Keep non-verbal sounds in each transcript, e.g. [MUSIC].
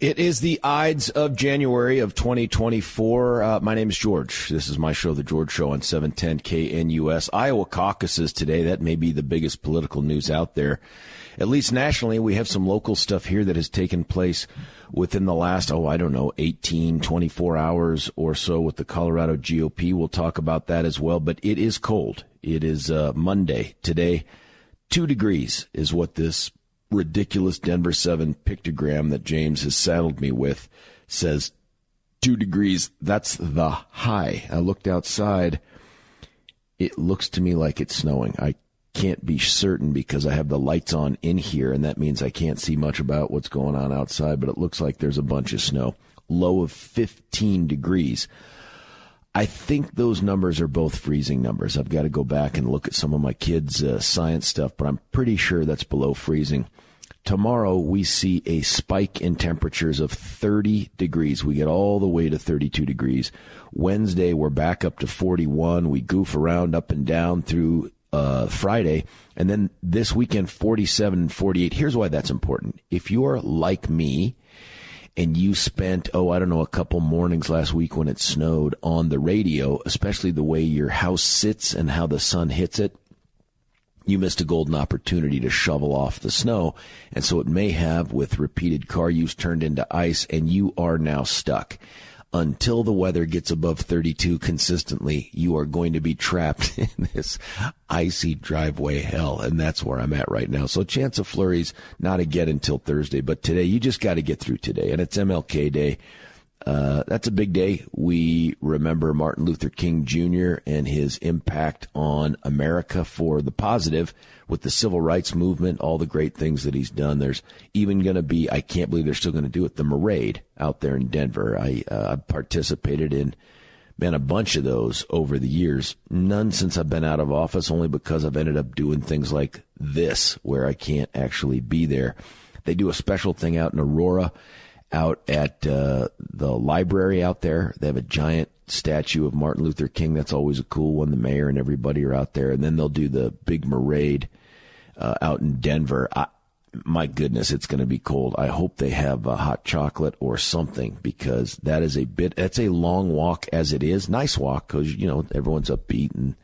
It is the Ides of January of 2024. Uh, my name is George. This is my show, The George Show on 710 KNUS. Iowa caucuses today. That may be the biggest political news out there. At least nationally, we have some local stuff here that has taken place within the last, oh, I don't know, 18, 24 hours or so with the Colorado GOP. We'll talk about that as well. But it is cold. It is uh, Monday. Today, two degrees is what this ridiculous Denver 7 pictogram that James has saddled me with says two degrees. That's the high. I looked outside. It looks to me like it's snowing. I can't be certain because I have the lights on in here, and that means I can't see much about what's going on outside, but it looks like there's a bunch of snow. Low of 15 degrees. I think those numbers are both freezing numbers. I've got to go back and look at some of my kids' uh, science stuff, but I'm pretty sure that's below freezing. Tomorrow we see a spike in temperatures of 30 degrees. We get all the way to 32 degrees. Wednesday we're back up to 41. We goof around up and down through uh, Friday, and then this weekend 47 and 48. Here's why that's important. If you're like me and you spent, oh, I don't know, a couple mornings last week when it snowed on the radio, especially the way your house sits and how the sun hits it, you missed a golden opportunity to shovel off the snow. And so it may have, with repeated car use, turned into ice, and you are now stuck. Until the weather gets above 32 consistently, you are going to be trapped [LAUGHS] in this icy driveway hell. And that's where I'm at right now. So chance of flurries, not again until Thursday, but today, you just got to get through today. And it's MLK Day. Uh, that's a big day. We remember Martin Luther King Jr. and his impact on America for the positive with the civil rights movement, all the great things that he's done. There's even going to be, I can't believe they're still going to do it, the Marade out there in Denver. I uh, participated in, man, a bunch of those over the years. None since I've been out of office, only because I've ended up doing things like this where I can't actually be there. They do a special thing out in Aurora out at uh, the library out there. They have a giant statue of Martin Luther King. That's always a cool one. The mayor and everybody are out there, and then they'll do the big parade uh, out in Denver. I, my goodness, it's going to be cold. I hope they have a hot chocolate or something because that is a bit. That's a long walk as it is. Nice walk because you know everyone's upbeat and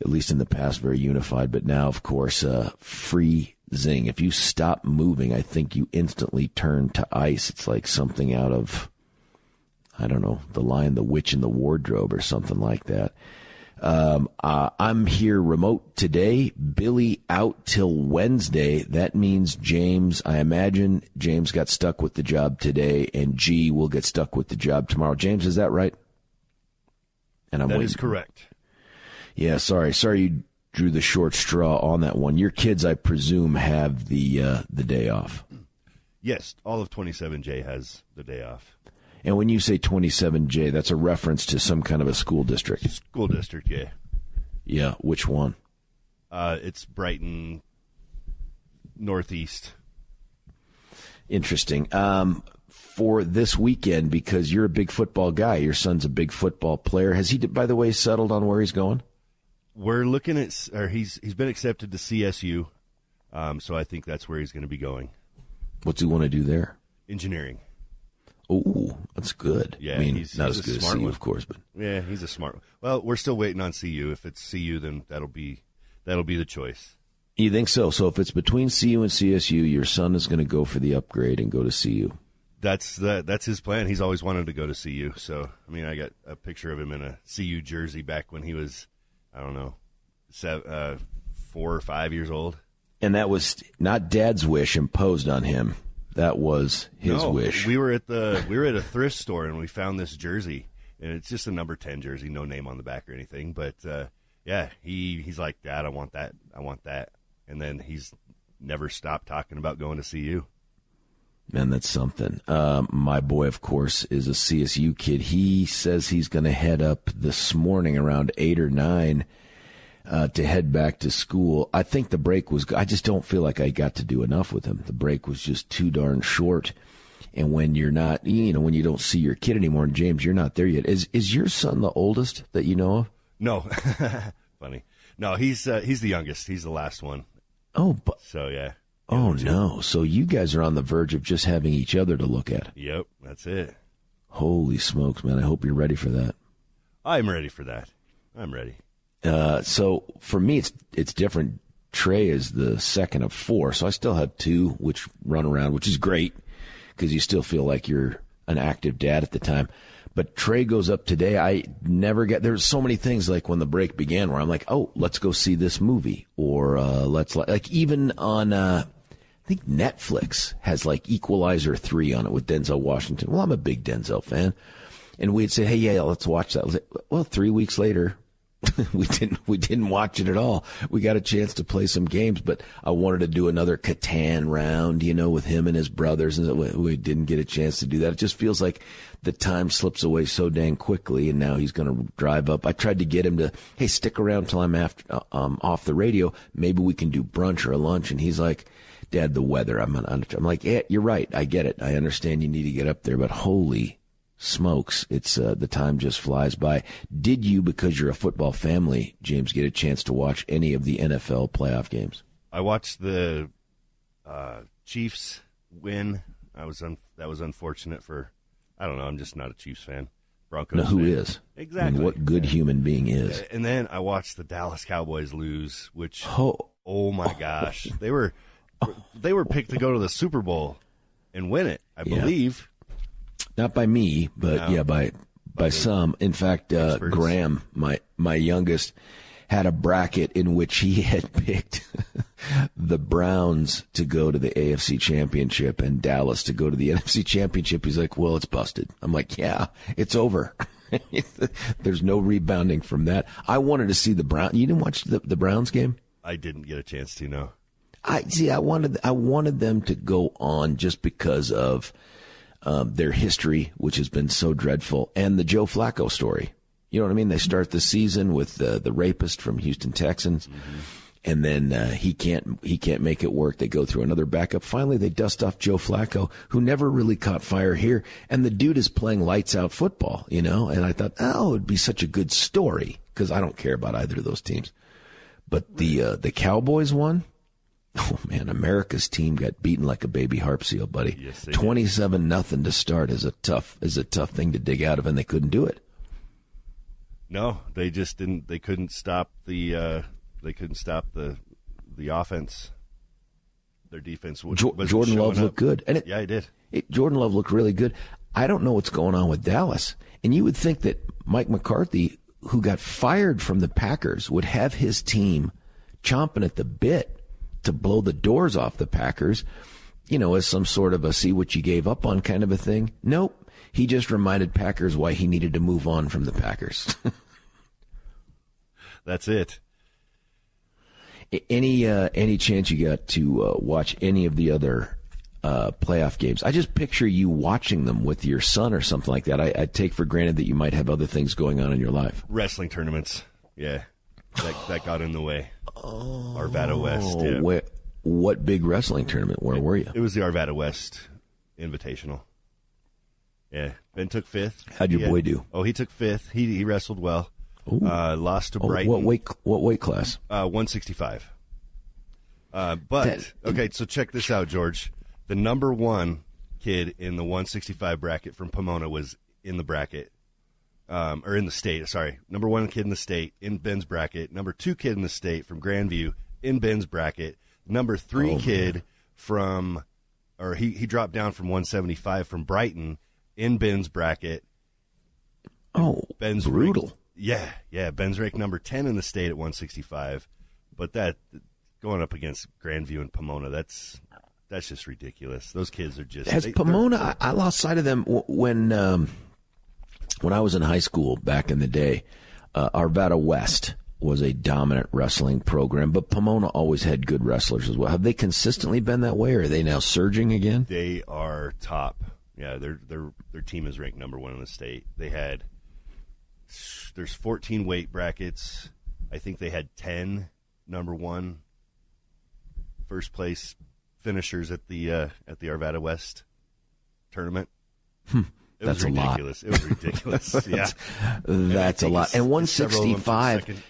at least in the past very unified. But now, of course, uh, free zing. If you stop moving, I think you instantly turn to ice. It's like something out of, I don't know, The Lion, the Witch, and the Wardrobe or something like that. Um, uh, I'm here remote today. Billy out till Wednesday. That means James, I imagine James got stuck with the job today and G will get stuck with the job tomorrow. James, is that right? And I'm that waiting. is correct. Yeah, sorry. Sorry you drew the short straw on that one. Your kids, I presume, have the uh, the day off. Yes, all of 27J has the day off. And when you say 27J, that's a reference to some kind of a school district. School district, yeah. Yeah, which one? Uh, it's Brighton Northeast. Interesting. Um, for this weekend, because you're a big football guy, your son's a big football player. Has he, by the way, settled on where he's going? We're looking at, or he's he's been accepted to CSU, um, so I think that's where he's going to be going. What's he want to do there? Engineering. Oh, that's good. Yeah, I mean, he's, not he's as good as CU, one. of course, but yeah, he's a smart. One. Well, we're still waiting on CU. If it's CU, then that'll be that'll be the choice. You think so? So if it's between CU and CSU, your son is going to go for the upgrade and go to CU. That's the, that's his plan. He's always wanted to go to CU. So I mean, I got a picture of him in a CU jersey back when he was I don't know, seven, uh, four or five years old. And that was not Dad's wish imposed on him. That was his no, wish. We were at the we were at a thrift store and we found this jersey, and it's just a number ten jersey, no name on the back or anything. But uh, yeah, he he's like, Dad, I want that, I want that, and then he's never stopped talking about going to CU. Man, that's something. Uh, my boy, of course, is a CSU kid. He says he's going to head up this morning around eight or nine uh, to head back to school. I think the break was. I just don't feel like I got to do enough with him. The break was just too darn short. And when you're not, you know, when you don't see your kid anymore, and James, you're not there yet. Is is your son the oldest that you know of? No, [LAUGHS] funny. No, he's uh, he's the youngest. He's the last one. Oh, but So yeah. Oh no! So you guys are on the verge of just having each other to look at. Yep, that's it. Holy smokes, man! I hope you're ready for that. I'm ready for that. I'm ready. Uh, so for me, it's it's different. Trey is the second of four, so I still have two which run around, which is great because you still feel like you're an active dad at the time. But Trey goes up today. I never get there's so many things like when the break began where I'm like, oh, let's go see this movie, or uh, let's like even on. Uh, I think Netflix has like Equalizer 3 on it with Denzel Washington. Well, I'm a big Denzel fan. And we'd say, hey, yeah, let's watch that. Well, three weeks later, [LAUGHS] we didn't we didn't watch it at all. We got a chance to play some games, but I wanted to do another Catan round, you know, with him and his brothers, and we- didn't get a chance to do that. It just feels like the time slips away so dang quickly, and now he's going to drive up. I tried to get him to, hey, stick around till I'm after um, off the radio. Maybe we can do brunch or a lunch, and he's like. Dad, the weather. I'm, I'm like, yeah, you're right. I get it. I understand you need to get up there, but holy smokes it's uh, the time just flies by did you because you're a football family james get a chance to watch any of the nfl playoff games I watched the uh, Chiefs win. I was un- that was unfortunate for. I don't know. I'm just not a Chiefs fan. Broncos. now who fan. is I exactly? mean, what good human being is And then I watched the Dallas Cowboys lose, which oh oh my gosh, they were [LAUGHS] they were picked to go to the Super Bowl and win it. I Yeah. believe. not by me but No. yeah by by some in fact uh, graham my my youngest had a bracket in which he [LAUGHS] had picked [LAUGHS] the Browns to go to the AFC Championship and Dallas to go to the NFC Championship. He's like, well, it's busted. I'm like, yeah, it's over. There's no rebounding from that. I wanted to see the Brown. You didn't watch the, the Browns game? I didn't get a chance to know. I see. I wanted. I wanted them to go on just because of um, their history, which has been so dreadful, and the Joe Flacco story. You know what I mean? They start the season with the the rapist from Houston Texans, and then uh, he can't he can't make it work. They go through another backup. Finally, they dust off Joe Flacco, who never really caught fire here, and the dude is playing lights out football. You know, and I thought, oh, it'd be such a good story because I don't care about either of those teams. But the uh, the Cowboys one, oh man, America's team got beaten like a baby harp seal, buddy. Yes, they did. Twenty-seven nothing to start is a tough is a tough thing to dig out of, and they couldn't do it. No, they just didn't. They couldn't stop the. Uh, they couldn't stop the the offense. Their defense. wasn't Jordan Love up. looked good, and it, Yeah, he did. it, Jordan Love looked really good. I don't know what's going on with Dallas, and you would think that Mike McCarthy, who got fired from the Packers, would have his team chomping at the bit to blow the doors off the Packers. You know, as some sort of a see what you gave up on kind of a thing. Nope. He just reminded Packers why he needed to move on from the Packers. [LAUGHS] That's it. any uh, any chance you got to uh, watch any of the other uh, playoff games? I just picture you watching them with your son or something like that. I, I take for granted that you might have other things going on in your life. Wrestling tournaments. Yeah, that that got in the way. Arvada West. Oh, Yeah. where, what big wrestling tournament? Where were you? It was the Arvada West Invitational. Yeah, Ben took fifth. How'd your He had- boy do? Oh, he took fifth. He he wrestled well. Uh, lost to Oh, what weight? What weight class? Uh, 165. Uh, but That- okay, so check this out, George. The number one kid in the 165 bracket from Pomona was in the bracket, um, or in the state. Sorry, number one kid in the state in Ben's bracket. Number two kid in the state from Grandview in Ben's bracket. Number three Oh, kid from, or he he dropped down from 175 from Brighton in Ben's bracket. Oh, Ben's brutal. yeah, yeah. Ben's ranked number ten in the state at 165, but that going up against Grandview and Pomona, that's that's just ridiculous. Those kids are just Has they- Pomona? I, I lost sight of them when um, when I was in high school back in the day. Uh, Arvada West was a dominant wrestling program, but Pomona always had good wrestlers as well. Have they consistently been that way, or are they now surging again? They are top. Yeah, their their their team is ranked number one in the state. They had there's 14 weight brackets. I think they had 10 number one first place finishers at the uh, at the Arvada West tournament. Hmm. It That's a lot. It was ridiculous. [LAUGHS] yeah, That's a lot. And it's several of them took 165 second.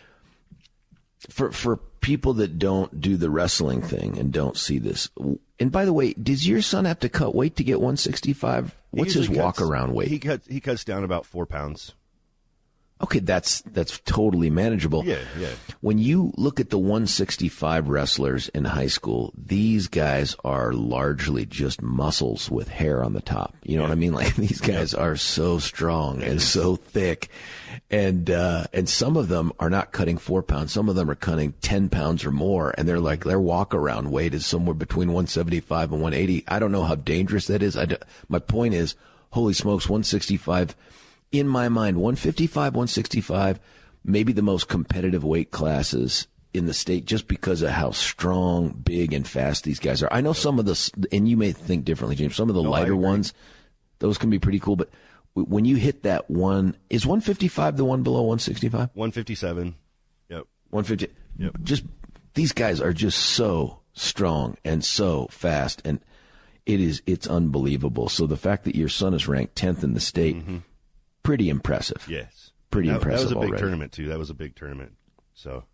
for for people that don't do the wrestling thing and don't see this. And by the way, does your son have to cut weight to get 165? What's his usually walk around weight? He cuts he cuts down about four pounds. Okay, that's that's totally manageable. Yeah, yeah. When you look at the 165 wrestlers in high school, these guys are largely just muscles with hair on the top. You know what I mean? Like [LAUGHS] these guys are so strong and so thick, and uh, and some of them are not cutting four pounds. Some of them are cutting 10 pounds or more, and they're like their walk around weight is somewhere between 175 and 180. I don't know how dangerous that is. I d- my point is, holy smokes, 165 in my mind, 155, 165, maybe the most competitive weight classes in the state just because of how strong, big, and fast these guys are. I know some of the, and you may think differently, James, some of the I lighter ones, those can be pretty cool, but when you hit that one, is 155 the one below 165? One fifty seven. Yep. 150. Yep. Just these guys are just so strong and so fast, and it is it's unbelievable. So the fact that your son is ranked 10th in the state, pretty impressive. Yes. Pretty that, That was a big already. tournament too. That was a big tournament. So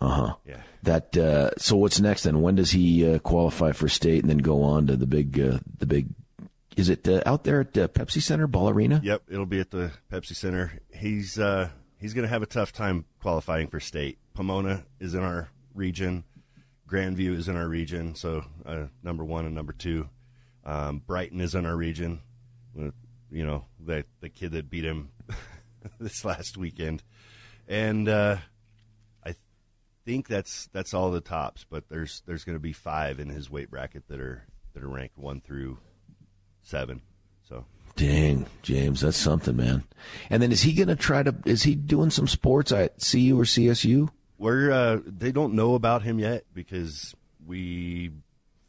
Uh huh. yeah. That uh, so what's next then? When does he uh, qualify for state and then go on to the big uh, the big? Is it uh, out there at uh, Pepsi Center, Ball Arena? Yep, it'll be at the Pepsi Center. He's uh, he's going to have a tough time qualifying for state. Pomona is in our region. Grandview is in our region, so uh, number one and number two. Um, Brighton is in our region. You know, the the kid that beat him [LAUGHS] this last weekend, and uh, I think that's that's all the tops. But there's there's going to be five in his weight bracket that are that are ranked one through seven. So Dang, James, that's something, man. And then is he going to try to? Is he doing some sports at CU or CSU? We're uh, they don't know about him yet because we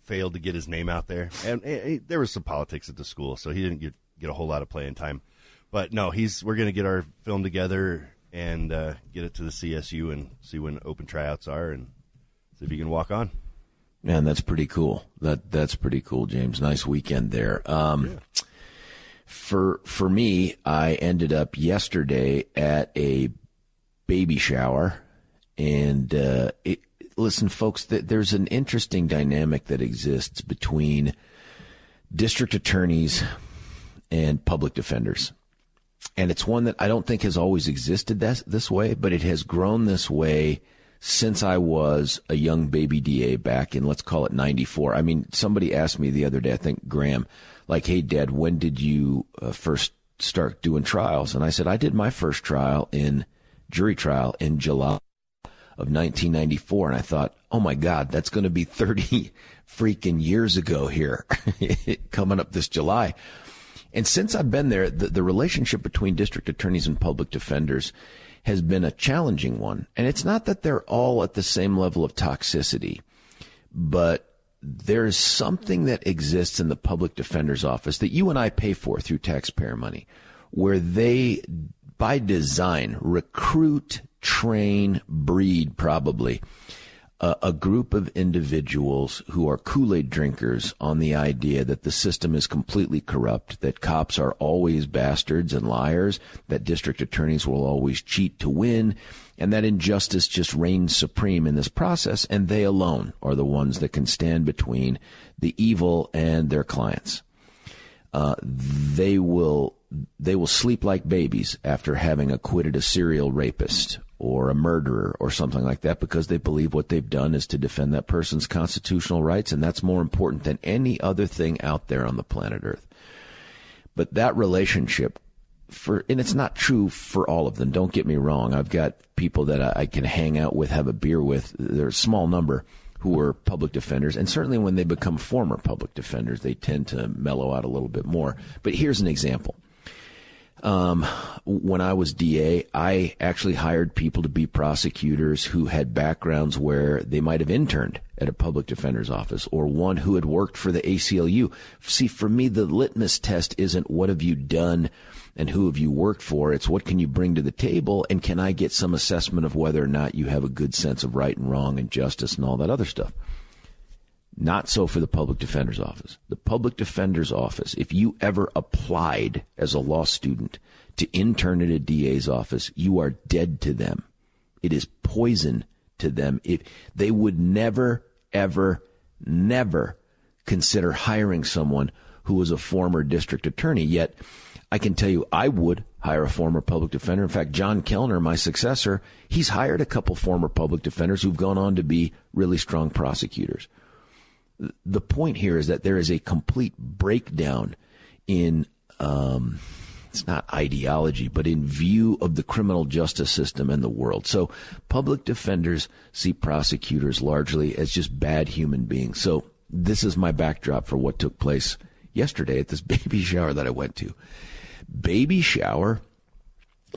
failed to get his name out there, and eh, eh, there was some politics at the school, so he didn't get get a whole lot of playing time. But no, he's we're going to get our film together and uh, get it to the CSU and see when open tryouts are and see if he can walk on. Man, that's pretty cool. That that's pretty cool, James. Nice weekend there. Um, For for me, I ended up yesterday at a baby shower, and uh, it, listen, folks, th- there's an interesting dynamic that exists between district attorneys and public defenders. And it's one that I don't think has always existed this, this way, but it has grown this way since I was a young baby DA back in, let's call it 94. I mean, somebody asked me the other day, I think Graham, like, hey, Dad, when did you uh, first start doing trials? And I said, I did my first trial in jury trial in July of 1994 and I thought, "Oh my god, that's going to be 30 [LAUGHS] freaking years ago here [LAUGHS] coming up this July." And since I've been there, the, the relationship between district attorneys and public defenders has been a challenging one. And it's not that they're all at the same level of toxicity, but there's something that exists in the public defender's office that you and I pay for through taxpayer money, where they, by design, recruit, train, breed probably a, group of individuals who are Kool-Aid drinkers on the idea that the system is completely corrupt, that cops are always bastards and liars, that district attorneys will always cheat to win, and that injustice just reigns supreme in this process, and they alone are the ones that can stand between the evil and their clients. Uh, they will they will sleep like babies after having acquitted a serial rapist or a murderer or something like that because they believe what they've done is to defend that person's constitutional rights and that's more important than any other thing out there on the planet earth. But that relationship for and it's not true for all of them don't get me wrong. I've got people that I, I can hang out with have a beer with. They're a small number who are public defenders and certainly when they become former public defenders they tend to mellow out a little bit more. But here's an example Um, when I was DA, I actually hired people to be prosecutors who had backgrounds where they might have interned at a public defender's office or one who had worked for the ACLU. See, for me, the litmus test isn't what have you done and who have you worked for? It's what can you bring to the table and can I get some assessment of whether or not you have a good sense of right and wrong and justice and all that other stuff. Not so for the public defender's office. The public defender's office, if you ever applied as a law student to intern at a DA's office, you are dead to them. It is poison to them. If they would never, ever, never consider hiring someone who was a former district attorney. Yet I can tell you, I would hire a former public defender. In fact, John Kellner, my successor, he's hired a couple former public defenders who've gone on to be really strong prosecutors. The point here is that there is a complete breakdown in, um, it's not ideology, but in view of the criminal justice system and the world. So public defenders see prosecutors largely as just bad human beings. So this is my backdrop for what took place yesterday at this [LAUGHS] baby shower that I went to baby shower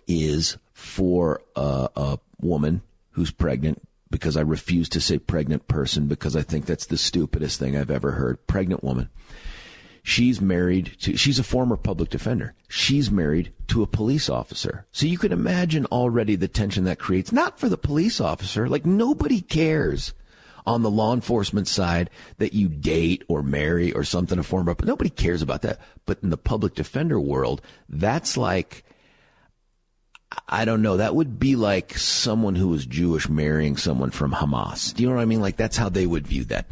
is for a, a woman who's pregnant because I refuse to say pregnant person because I think that's the stupidest thing I've ever heard. Pregnant woman. She's married to, she's a former public defender. She's married to a police officer. So you can imagine already the tension that creates, not for the police officer. Like nobody cares on the law enforcement side that you date or marry or something a former, but nobody cares about that. But in the public defender world, that's like, I don't know. That would be like someone who was Jewish marrying someone from Hamas. Do you know what I mean? Like that's how they would view that.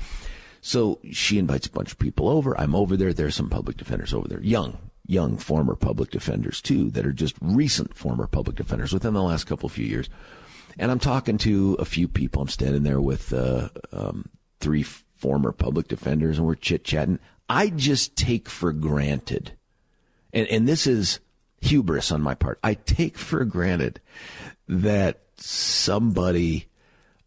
So she invites a bunch of people over. I'm over there. There's some public defenders over there, young, young former public defenders too, that are just recent former public defenders within the last couple of few years. And I'm talking to a few people. I'm standing there with uh, um, three former public defenders, and we're chit chatting. I just take for granted, and, and this is hubris on my part. I take for granted that somebody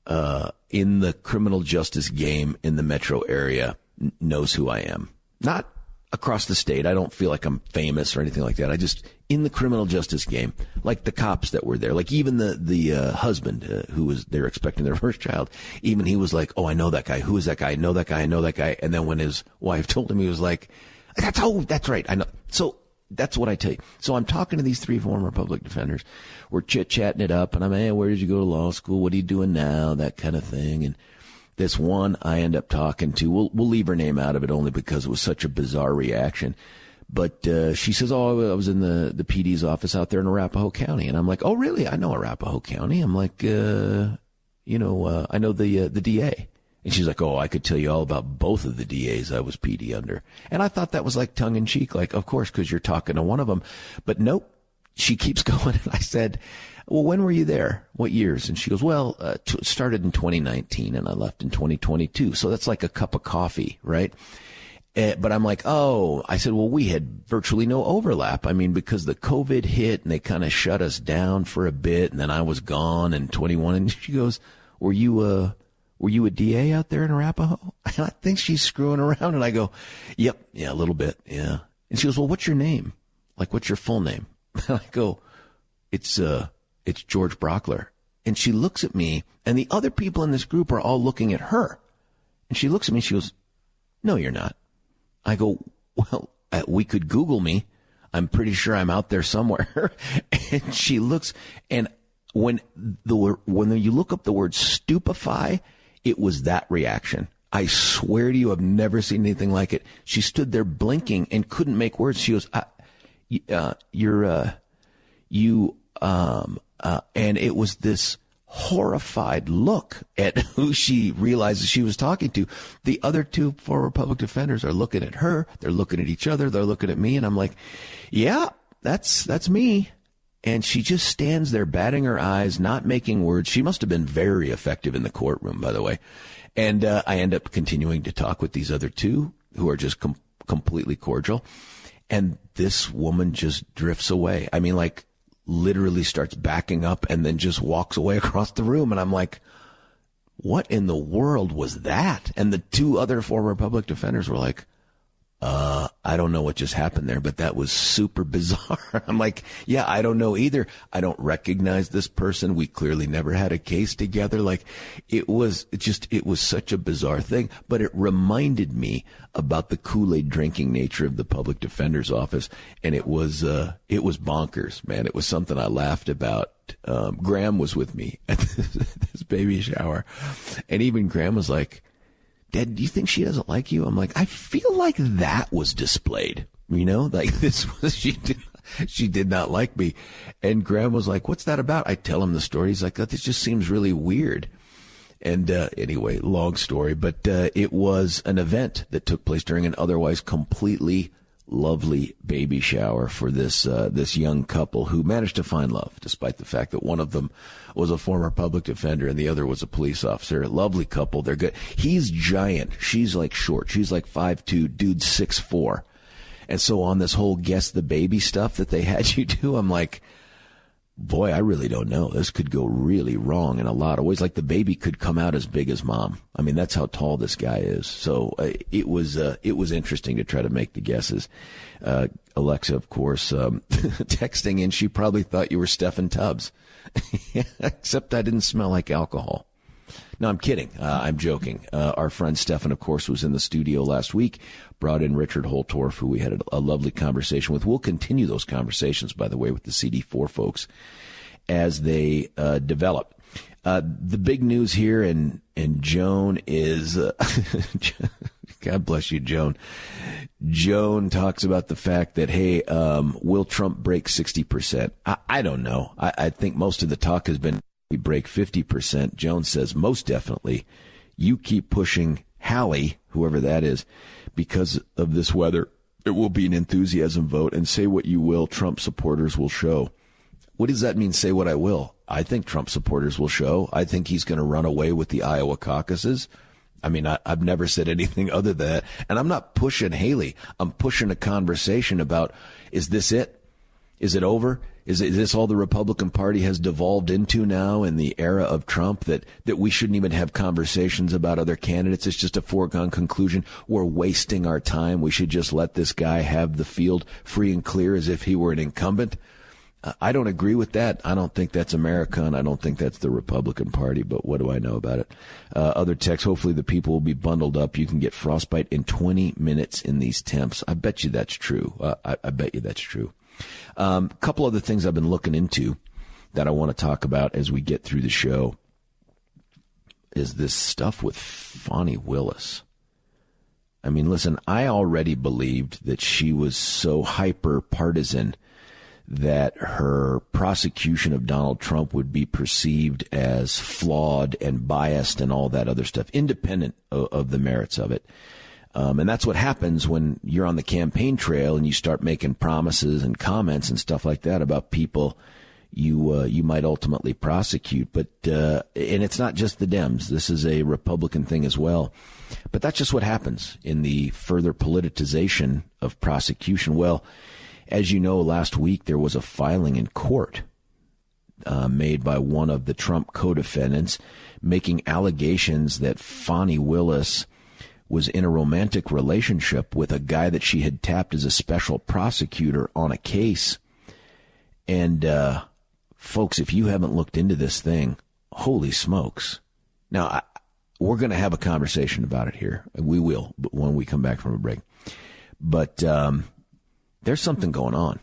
uh, in the criminal justice game in the metro area knows who I am. Not across the state. I don't feel like I'm famous or anything like that. I just in the criminal justice game, like the cops that were there, like even the the uh, husband uh, who was there expecting their [LAUGHS] first child, even he was like, "Oh, I know that guy. Who is that guy? I know that guy. I know that guy." And then when his wife [LAUGHS] told him, he was like, "That's oh, that's right. I know." So that's what I take. So I'm talking to these three former public defenders. We're chit chatting it up, and I'm, "Hey, where did you go to law school? What are you doing now?" That kind of thing, and this one I end up talking to, we'll, we'll leave her name out of it only because it was such a bizarre reaction. But uh, she says, "Oh, I was in the the PD's office out there in Arapahoe County," and I'm like, "Oh, really? I know Arapahoe County." I'm like, uh, "You know, uh, I know the uh, the DA." And she's like, "Oh, I could tell you all about both of the DAs I was PD under." And I thought that was like tongue in cheek, like, "Of course, because you're talking to one of them." But nope. She keeps [LAUGHS] going, and I said, well, when were you there? What years? And she goes, well, uh, t- started in 2019 and I left in 2022. So that's like a cup of coffee, right? Uh, but I'm like, oh, I said, well, we had virtually no overlap. I mean, because the COVID hit and they kind of shut us down for a bit and then I was gone in 21. And she goes, were you, uh, were you a DA out there in Arapahoe? And [LAUGHS] I think she's screwing around. And I go, yep, yeah, a little bit. Yeah. And she goes, well, what's your name? Like, what's your full name? And [LAUGHS] I go, it's, uh, it's George Brauchler. And she looks at me, and the other people in this group are all looking at her. And she looks at me, and she goes, No, you're not. I go, Well, uh, we could Google me. I'm pretty sure I'm out there somewhere. [LAUGHS] and she looks, and when the when you look up the word stupefy, it was that reaction. I swear to you, I've never seen anything like it. She stood there blinking and couldn't make words. She goes, uh, "You're, uh, you, um, uh, and it was this horrified look at [LAUGHS] who she realizes she was talking to. The other two former public defenders are looking at her. They're looking at each other. They're looking at me. And I'm like, yeah, that's, that's me. And she just stands there batting her eyes, not making words. She must have been very effective in the courtroom, by the way. And uh, I end up continuing to talk with these other two who are just com- completely cordial. And this woman just drifts away. I mean, like literally starts backing up and then just walks away [LAUGHS] across the room. And I'm like, what in the world was that? And the two other former public defenders were like, uh, I don't know what just happened there, but that was super [LAUGHS] bizarre. I'm like, yeah, I don't know either. I don't recognize this person. We clearly never had a case together. Like it was just, it was such a bizarre thing, but it reminded me about the Kool-Aid drinking nature of the public defender's office. And it was, uh, it was bonkers, man. It was something I laughed about. Um, Graham was with me at [LAUGHS] this baby shower and even Graham was like, Dad, do you think she doesn't like you? I'm like, I feel like that was displayed. You know, like [LAUGHS] this was she did she did not like me. And Graham was like, What's that about? I tell him the story. He's like, This just seems really weird. And uh, anyway, long story, but uh, it was an event that took place during an otherwise completely lovely baby shower for this uh, this young couple who managed to find love, despite the fact that one of them was a former public defender and the other was a police officer. Lovely couple, they're good. He's giant, she's like short. She's like five two, dude six four. And so on this whole guess the baby stuff that they had you do, I'm like, boy, I really don't know. This could go really wrong in a lot of ways. Like the baby could come out as big as mom. I mean, that's how tall this guy is. So uh, it was uh, it was interesting to try to make the guesses. Uh, Alexa, of course, um, [LAUGHS] texting in. She probably thought you were Stefan Tubbs, [LAUGHS] except I didn't smell like alcohol. No, I'm kidding. Uh, I'm joking. Uh, our friend Stefan, of course, was in the studio last week, brought in Richard Holtorf, who we had a, a lovely conversation with. We'll continue those conversations, by the way, with the CD4 folks as they uh, develop. Uh, the big news here, and and Joan is, uh, [LAUGHS] God bless you, Joan. Joan talks about the fact that hey, um, will Trump break sixty percent? I, I, don't know. I, I think most of the talk has been we break 50%. Jones says most definitely. You keep pushing Hallie, whoever that is, because of this weather. It will be an enthusiasm vote and say what you will, Trump supporters will show. What does that mean? Say what I will. I think Trump supporters will show. I think he's going to run away with the Iowa caucuses. I mean, I, have never said anything [LAUGHS] other than that. And I'm not pushing Haley. I'm pushing a conversation about, is this it? Is it over? Is, is this all the Republican Party has devolved into now in the era of Trump that, that we shouldn't even have conversations about other candidates? It's just a foregone conclusion. We're wasting our time. We should just let this guy have the field free and clear as if he were an incumbent. I don't agree with that. I don't think that's America, and I don't think that's the Republican Party. But what do I know about it? Uh, other texts. Hopefully, the people will be bundled up. You can get frostbite in 20 minutes in these temps. I bet you that's true. Uh, I, I bet you that's true. A um, couple other things I've been looking into that I want to talk about as we get through the show is this stuff with Fani Willis. I mean, listen, I already believed that she was so hyper partisan that her prosecution of Donald Trump would be perceived as flawed and biased and all that other stuff, independent of, of the merits of it. Um, and that's what happens when you're on the campaign trail and you start making promises and comments and stuff like that about people you uh, you might ultimately prosecute. But uh, and it's not just the Dems. This is a Republican thing as well. But that's just what happens in the further politicization of prosecution. Well, as you know, last week there was a filing in court uh, made by one of the Trump co-defendants, making allegations that Fani Willis was in a romantic relationship with a guy that she had tapped as a special prosecutor on a case. And, uh, folks, if you haven't looked into this thing, holy smokes. Now, I, we're going to have a conversation about it here. We will, but when we come back from a break. But um, there's something going on.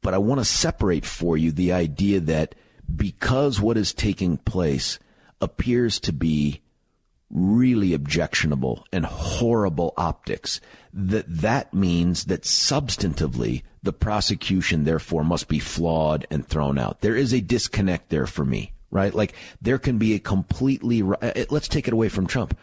But I want to separate for you the idea that because what is taking place appears to be really objectionable and horrible optics, that that means that substantively the prosecution therefore must be flawed and thrown out. There is a disconnect there for me, right? Like there can be a completely, uh, let's take it away from Trump.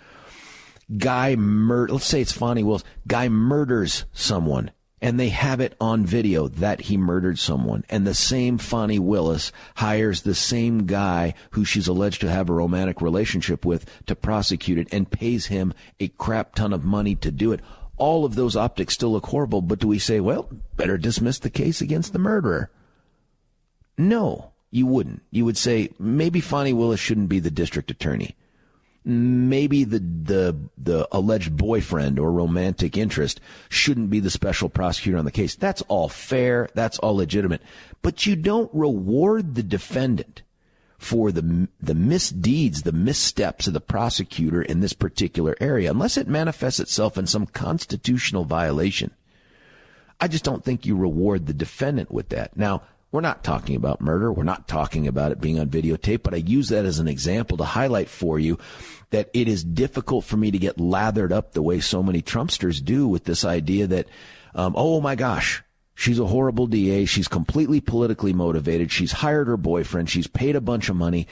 Guy mur, let's say it's Fani Willis. Guy murders someone and they have it on video that he murdered someone. And the same Fani Willis hires the same guy who she's alleged to have a romantic relationship with to prosecute it and pays him a crap ton of money to do it. All of those optics still look horrible, but do we say, well, better dismiss the case against the murderer? No, you wouldn't. You would say, maybe Fani Willis shouldn't be the district attorney. Maybe the the the alleged boyfriend or romantic interest shouldn't be the special prosecutor on the case. That's all fair. That's all legitimate. But you don't reward the defendant for the the misdeeds, the missteps of the prosecutor in this particular area unless it manifests itself in some constitutional violation. I just don't think you reward the defendant with that. Now, we're not talking about murder. We're not talking about it being on videotape, but I use that as an example to highlight for you that it is difficult for me to get lathered up the way so many Trumpsters do with this idea that, um, oh my gosh, she's a horrible DA. She's completely politically motivated. She's hired her boyfriend. She's paid a bunch of money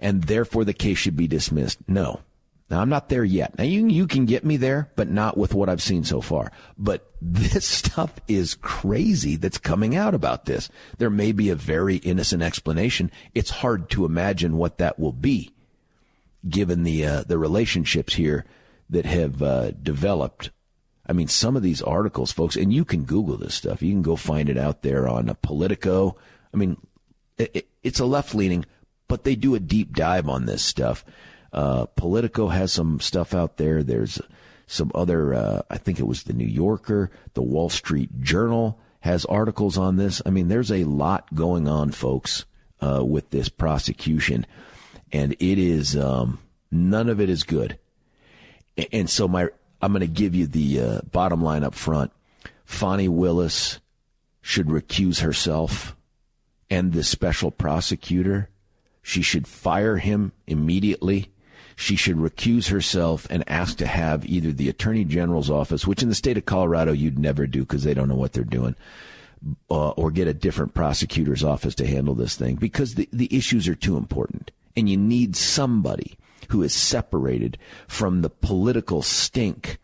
and therefore the case should be dismissed. No, now I'm not there yet. Now you you can get me there, but not with what I've seen so far. But this [LAUGHS] stuff is crazy that's coming out about this. There may be a very innocent explanation. It's hard to imagine what that will be, given the uh, the relationships here that have uh, developed. I mean, some of these articles, folks, and you can Google this stuff. You can go find it out there on Politico. I mean, it, it's a left leaning, but they do a deep dive on this stuff uh, Politico has some stuff out there. There's some other, uh, I think it was the New Yorker, the Wall Street Journal has articles on this. I mean, there's a lot going on, folks, uh, with this prosecution, and it is um, none of it is good. And so, my I'm going to give you the uh, bottom line up front. Fani Willis should recuse herself, and the special prosecutor, she should fire him immediately she should recuse herself and ask to have either the attorney general's office, which in the state of Colorado you'd never do because they don't know what they're doing, uh, or get a different prosecutor's office to handle this thing because the, the issues are too important. And you need somebody who is separated from the political stink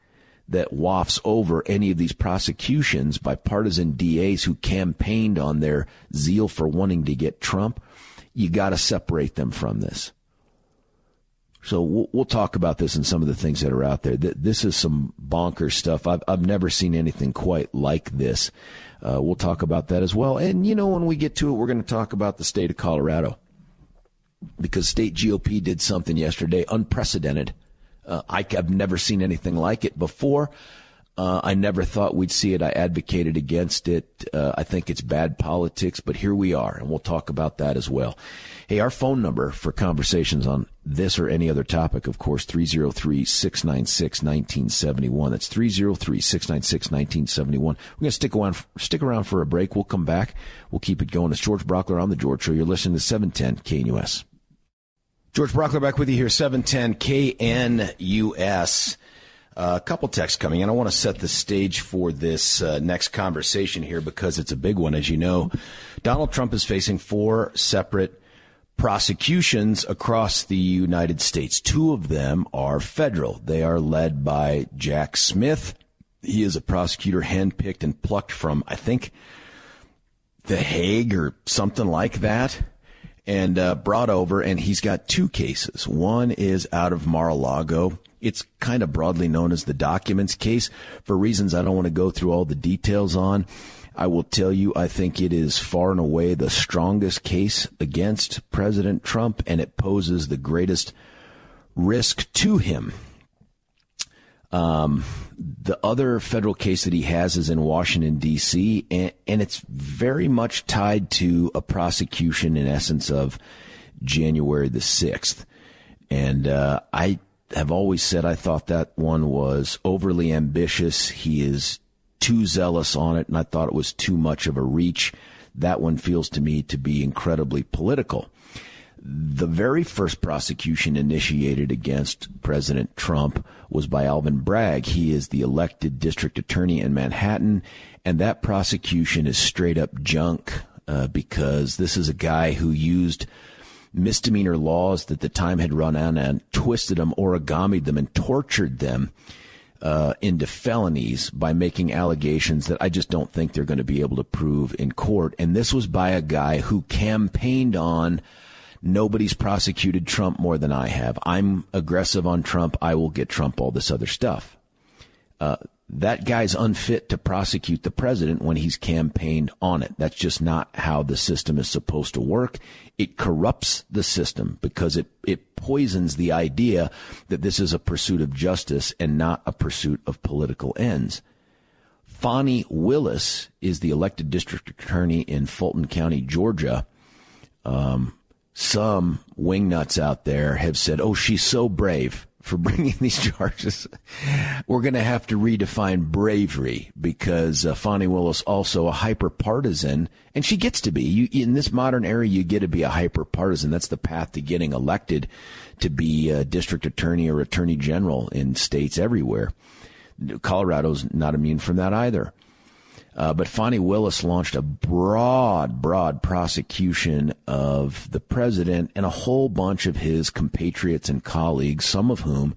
that wafts over any of these prosecutions by partisan DAs who campaigned on their zeal for wanting to get Trump. You got to separate them from this. So we'll, we'll, talk about this and some of the things that are out there. This is some bonkers stuff. I've, I've never seen anything quite like this. Uh, we'll talk about that as well. And, you know, when we get to it, we're going to talk about the state of Colorado because state GOP did something yesterday unprecedented. Uh, I, have never seen anything like it before. Uh, I never thought we'd see it. I advocated against it. Uh, I think it's bad politics, but here we are, and we'll talk about that as well. Hey, our phone number for conversations on this or any other topic, of course, 303-696-1971. That's 303-696-1971. We're going to stick around, stick around for a break. We'll come back. We'll keep it going. It's George Brauchler on The George Show. You're listening to 710 KNUS. George Brauchler back with you here, 710 KNUS. Uh, a couple texts coming in. I want to set the stage for this uh, next conversation here because it's a big one. As you know, Donald Trump is facing four separate prosecutions across the United States. Two of them are federal. They are led by Jack Smith. He is a prosecutor handpicked and plucked from, I think, The Hague or something like that and uh, brought over, and he's got two cases. One is out of Mar-a-Lago. It's kind of broadly known as the documents case for reasons I don't want to go through all the details on. I will tell you, I think it is far and away the strongest case against President Trump, and it poses the greatest risk to him. Um, the other federal case that he has is in Washington, D.C., and, and it's very much tied to a prosecution, in essence, of January the 6th. And uh, I have always said I thought that one was overly ambitious. He is too zealous on it, and I thought it was too much of a reach. That one feels to me to be incredibly political. The very first prosecution initiated against President Trump was by Alvin Bragg. He is the elected district attorney in Manhattan, and that prosecution is straight up junk uh, because this is a guy who used misdemeanor laws that the time had run out and twisted them, origamied them, and tortured them uh, into felonies by making allegations that I just don't think they're going to be able to prove in court. And this was by a guy who campaigned on nobody's prosecuted Trump more than I have. I'm aggressive on Trump. I will get Trump all this other stuff. Uh, that guy's unfit to prosecute the president when he's campaigned on it. That's just not how the system is supposed to work. It corrupts the system because it, it poisons the idea that this is a pursuit of justice and not a pursuit of political ends. Fani Willis is the elected district attorney in Fulton County, Georgia. Um, some wingnuts out there have said, oh, she's so brave for [LAUGHS] bringing these charges. We're going to have to redefine bravery because uh, Willis also a hyper partisan, and she gets to be. You, in this modern era, you get to be a hyper partisan. That's the path to getting elected to be a district attorney or attorney general in states everywhere. Colorado's not immune from that either. Uh, but Fani Willis launched a broad, broad prosecution of the president and a whole bunch of his compatriots and colleagues, some of whom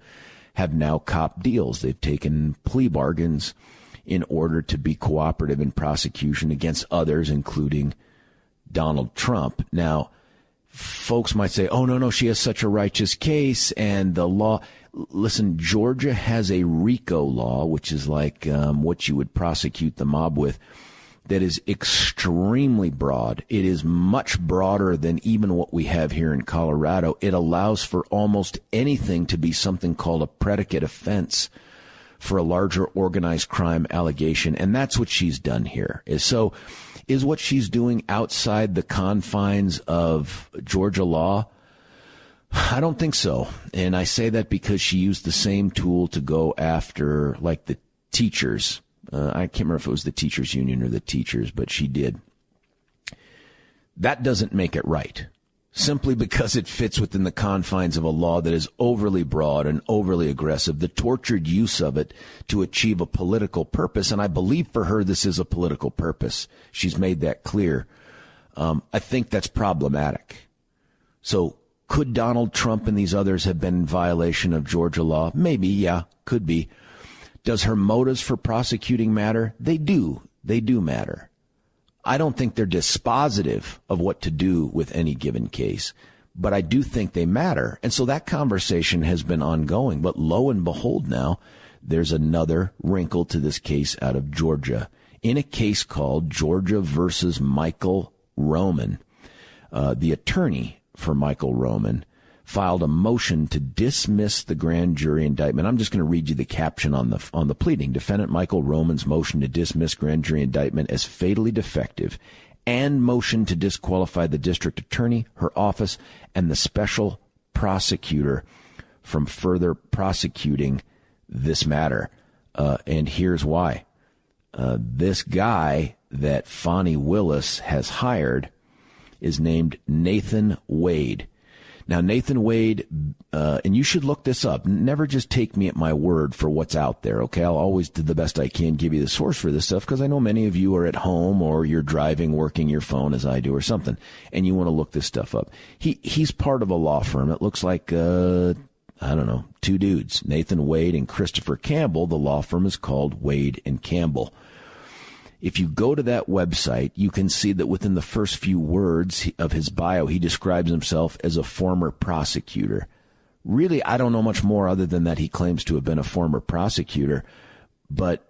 have now copped deals. They've taken plea bargains in order to be cooperative in prosecution against others, including Donald Trump. Now, folks might say, oh, no, no, she has such a righteous case and the law listen, Georgia has a RICO law, which is like um, what you would prosecute the mob with, that is extremely broad. It is much broader than even what we have here in Colorado. It allows for almost anything to be something called a predicate offense for a larger organized crime allegation. And that's what she's done here. So is what she's doing outside the confines of Georgia law? [SIGHS] I don't think so. And I say that because she used the same tool to go after, like, the teachers. Uh, I can't remember if it was the teachers union or the teachers, but she did. That doesn't make it right. Simply because it fits within the confines of a law that is overly broad and overly aggressive, the tortured use of it to achieve a political purpose. And I believe for her, this is a political purpose. She's made that clear. Um, I think that's problematic. So could Donald Trump and these others have been in violation of Georgia law? Maybe, yeah, could be. Does her motives for prosecuting matter? They do. They do matter. I don't think they're dispositive of what to do with any given case, but I do think they matter. And so that conversation has been ongoing. But lo and behold, now there's another wrinkle to this case out of Georgia in a case called Georgia versus Michael Roman. Uh, the attorney for Michael Roman filed a motion to dismiss the grand jury indictment. I'm just going to read you the caption on the on the pleading. Defendant Michael Roman's motion to dismiss grand jury indictment as fatally defective and motion to disqualify the district attorney, her office, and the special prosecutor from further prosecuting this matter. Uh, and here's why. Uh, this guy that Fani Willis has hired is named Nathan Wade. Now, Nathan Wade, uh, and you should look this up. Never just take me at my word for what's out there, okay? I'll always do the best I can give you the source for this stuff because I know many of you are at home or you're driving, working your phone as I do or something, and you want to look this stuff up. He, he's part of a law firm. It looks like, uh, I don't know, two dudes, Nathan Wade and Christopher Campbell. The law firm is called Wade and Campbell. If you go to that website, you can see that within the first few words of his bio, he describes himself as a former prosecutor. Really, I don't know much more other than that he claims to have been a former prosecutor, but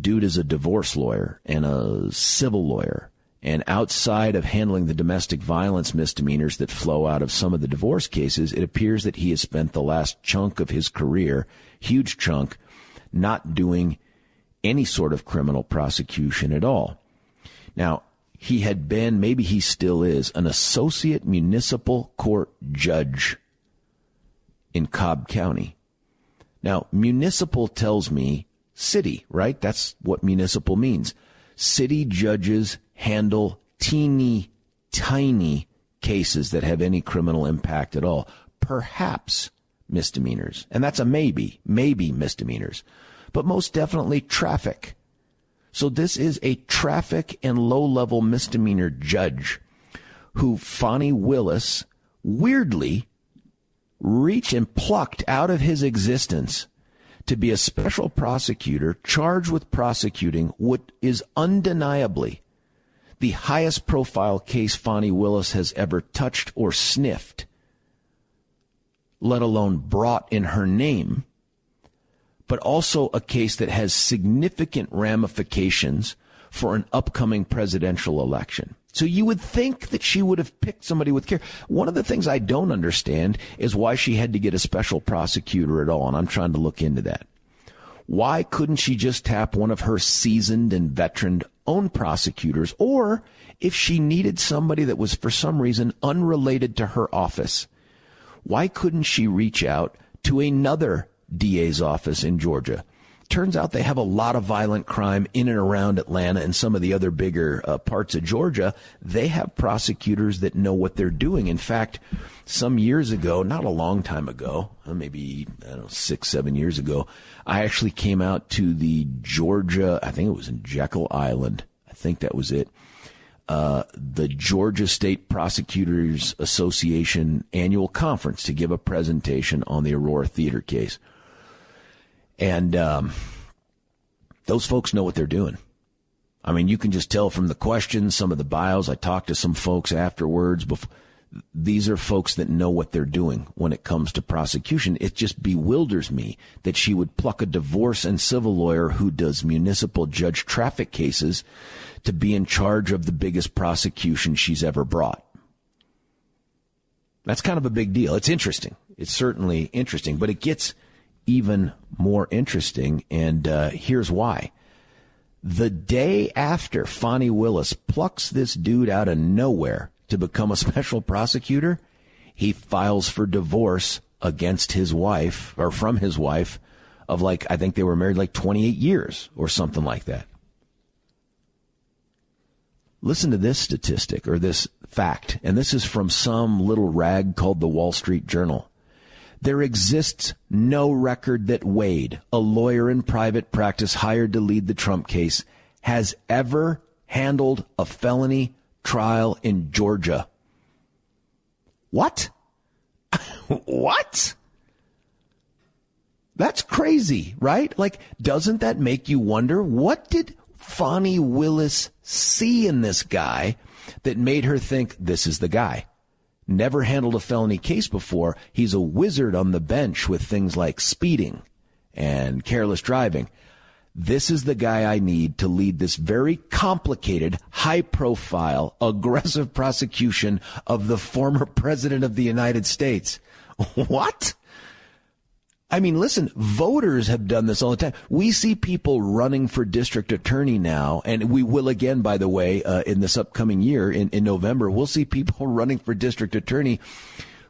dude is a divorce lawyer and a civil lawyer. And outside of handling the domestic violence misdemeanors that flow out of some of the divorce cases, it appears that he has spent the last chunk of his career, huge chunk, not doing any sort of criminal prosecution at all. Now, he had been, maybe he still is, an associate municipal court judge in Cobb County. Now, municipal tells me city, right? That's what municipal means. City judges handle teeny, tiny cases that have any criminal impact at all. Perhaps misdemeanors. And that's a maybe, maybe misdemeanors but most definitely traffic. So this is a traffic and low level misdemeanor judge who Fani Willis weirdly reached and plucked out of his existence to be a special prosecutor charged with prosecuting what is undeniably the highest profile case Fani Willis has ever touched or sniffed, let alone brought in her name but also a case that has significant ramifications for an upcoming presidential election. So you would think that she would have picked somebody with care. One of the things I don't understand is why she had to get a special prosecutor at all, and I'm trying to look into that. Why couldn't she just tap one of her seasoned and veteran own prosecutors? Or if she needed somebody that was for some reason unrelated to her office, why couldn't she reach out to another DA's office in Georgia? Turns out they have a lot of violent crime in and around Atlanta and some of the other bigger uh, parts of Georgia. They have prosecutors that know what they're doing. In fact, some years ago, not a long time ago, uh, maybe know, six, seven years ago, I actually came out to the Georgia, I think it was in Jekyll Island. I think that was it. Uh, the Georgia State Prosecutors Association annual conference to give a presentation on the Aurora Theater case. And um, those folks know what they're doing. I mean, you can just tell from the questions, some of the bios. I talked to some folks afterwards. Before, these are folks that know what they're doing when it comes to prosecution. It just bewilders me that she would pluck a divorce and civil lawyer who does municipal judge traffic cases to be in charge of the biggest prosecution she's ever brought. That's kind of a big deal. It's interesting. It's certainly interesting, but it gets even more interesting. And uh, here's why. The day after Fani Willis plucks this dude out of nowhere to become a [LAUGHS] special prosecutor, he files for divorce against his wife or from his wife of like, I think they were married like 28 years or something like that. Listen to this statistic or this fact, and this is from some little rag called the Wall Street Journal. There exists no record that Wade, a lawyer in private practice hired to lead the Trump case, has ever handled a felony trial in Georgia. What? [LAUGHS] what? That's crazy, right? Like, doesn't that make you wonder what did Fani Willis see in this guy that made her think this is the guy? Never handled a felony case before. He's a wizard on the bench with things like speeding and careless driving. This is the guy I need to lead this very complicated, high profile, [LAUGHS] aggressive prosecution of the former president of the United States. What? I mean, listen, voters have done this all the time. We see people running for district attorney now, and we will again, by the way, uh, in this upcoming year, in, in November, we'll see people [LAUGHS] running for district attorney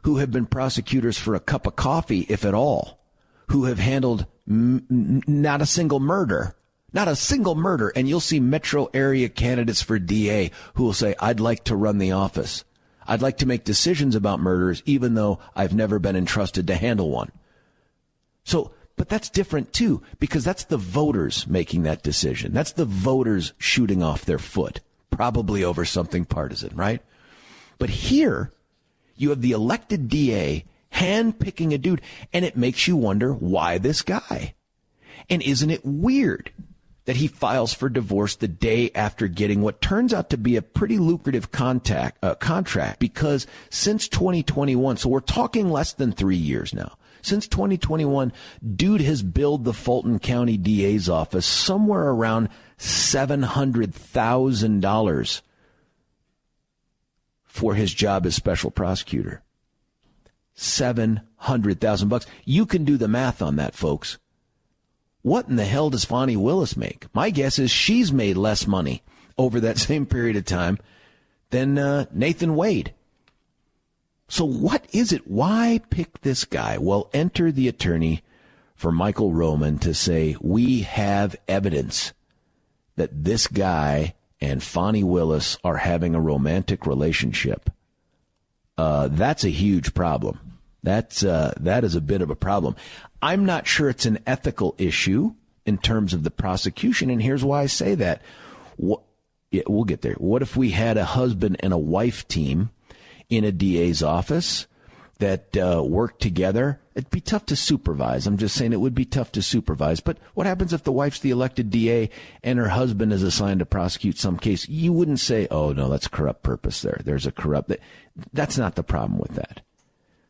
who have been prosecutors for a cup of coffee, if at all, who have handled m- not a single murder. Not a single murder. And you'll see metro area candidates for DA who will say, I'd like to run the office. I'd like to make decisions about murders, even though I've never been entrusted to handle one. So, but that's different too, because that's the voters making that decision. That's the voters shooting off their foot, probably over something partisan, right? But here, you have the elected DA hand picking a dude, and it makes you wonder why this guy? And isn't it weird that he files for divorce the day after getting what turns out to be a pretty lucrative contact, uh, contract? Because since 2021, so we're talking less than three years now, since 2021, dude has billed the Fulton County DA's office somewhere around $700,000 for his job as special prosecutor. 700,000 bucks. You can do the math on that, folks. What in the hell does Fani Willis make? My guess is she's made less money over that [LAUGHS] same period of time than uh, Nathan Wade. So what is it? Why pick this guy? Well, enter the attorney for Michael Roman to say, we have evidence that this guy and Fani Willis are having a romantic relationship. Uh, that's a huge problem. That's, uh, that is a bit of a problem. I'm not sure it's an ethical issue in terms of the prosecution. And here's why I say that. What, yeah, we'll get there. What if we had a husband and a wife team in a DA's office that uh, work together. It'd be tough to supervise. I'm just saying it would be tough to supervise. But what happens if the wife's the elected DA and her husband is assigned to prosecute some case? You wouldn't say, "Oh no, that's corrupt purpose." There, there's a corrupt. That's not the problem with that.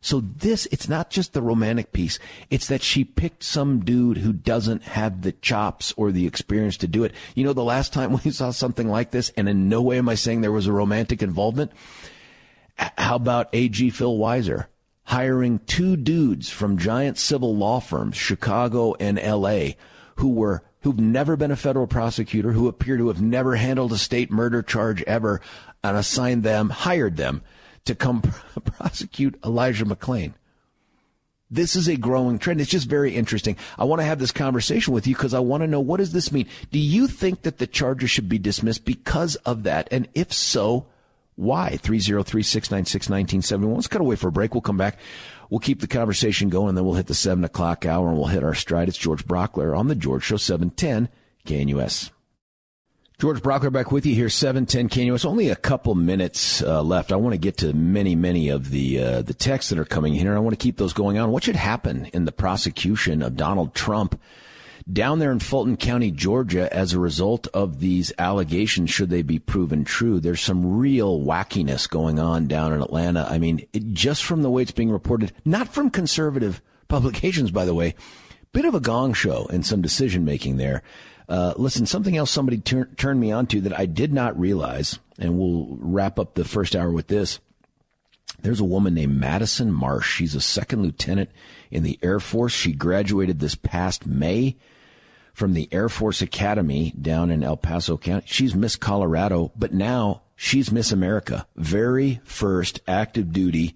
So this, it's not just the romantic piece. It's that she picked some dude who doesn't have the chops or the experience to do it. You know, the last time [LAUGHS] we saw something like this, and in no way am I saying there was a romantic involvement. How about AG Phil Weiser hiring two dudes from giant civil law firms, Chicago and LA, who were who've never been a federal prosecutor, who appear to have never handled a state murder charge ever, and assigned them, hired them to come [LAUGHS] prosecute Elijah McClain. This is a growing trend. It's just very interesting. I want to have this conversation with you because I want to know what does this mean? Do you think that the charges should be dismissed because of that? And if so, why? 303-696-1971. Let's cut away for a break. We'll come back. We'll keep the conversation going and then we'll hit the seven o'clock hour and we'll hit our stride. It's George Brauchler on the George Show 710 KNUS. George Brauchler back with you here, 710 KNU. It's only a couple minutes uh, left. I want to get to many, many of the uh, the texts that are coming here. I want to keep those going on. What should happen in the prosecution of Donald Trump down there in Fulton County, Georgia, as a result of these allegations, should they be proven true? There's some real wackiness going on down in Atlanta. I mean, it, just from the way it's being reported, not from conservative publications, by the way, bit of a gong show and some decision making there. Uh, listen, something else somebody tur- turned me on to that I did not realize, and we'll wrap up the first hour with this. There's a woman named Madison Marsh. She's a second lieutenant in the Air Force. She graduated this past May from the Air Force Academy down in El Paso County. She's Miss Colorado, but now she's Miss America. Very first active duty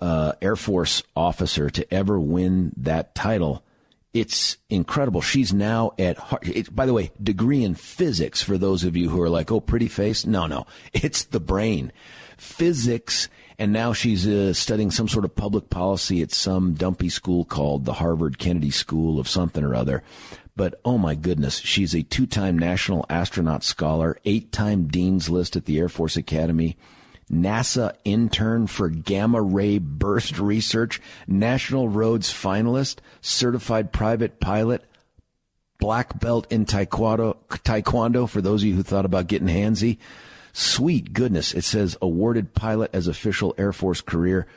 uh, Air Force officer to ever win that title it's incredible. She's now at, it, by the way, degree in physics for those of you who are like, oh, pretty face. No, no, [LAUGHS] it's the brain. Physics. And now she's uh, studying some sort of public policy at some dumpy school called the Harvard Kennedy School of something or other. But oh my goodness, she's a two time National Astronaut Scholar, eight time Dean's List at the Air Force Academy NASA intern for gamma ray burst research, National Rhodes finalist, certified private pilot, black belt in taekwondo, taekwondo for those of you who thought about getting handsy. Sweet goodness. It says awarded pilot as official Air Force career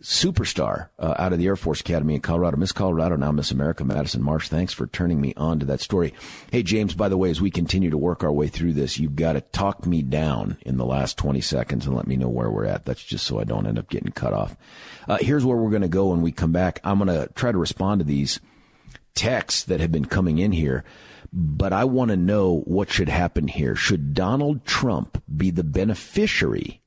superstar uh, out of the Air Force Academy in Colorado. Miss Colorado, now Miss America, Madison Marsh. Thanks for turning me on to that story. Hey, James, by the way, as we continue to work our way through this, you've got to talk me down in the last 20 seconds and let me know where we're at. That's just so I don't end up getting cut off. Uh, here's where we're going to go when we come back. I'm going to try to respond to these texts that have been coming in here. But I want to know what should happen here. Should Donald Trump be the beneficiary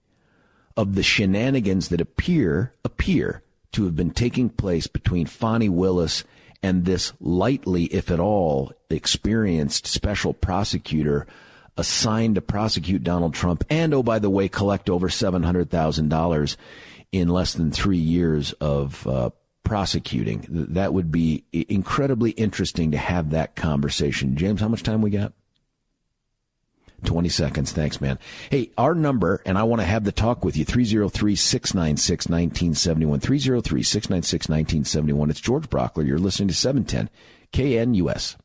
of the shenanigans that appear appear to have been taking place between Fani Willis and this lightly, if at all, experienced special prosecutor assigned to prosecute Donald Trump and, oh, by the way, collect over $700,000 in less than three years of uh, prosecuting. That would be incredibly interesting to have that conversation. James, how much time we got? 20 seconds. Thanks, man. Hey, our number, and I want to have the talk with you, 303-696-1971. 303-696-1971. It's George Brauchler. You're listening to 710 KNUS.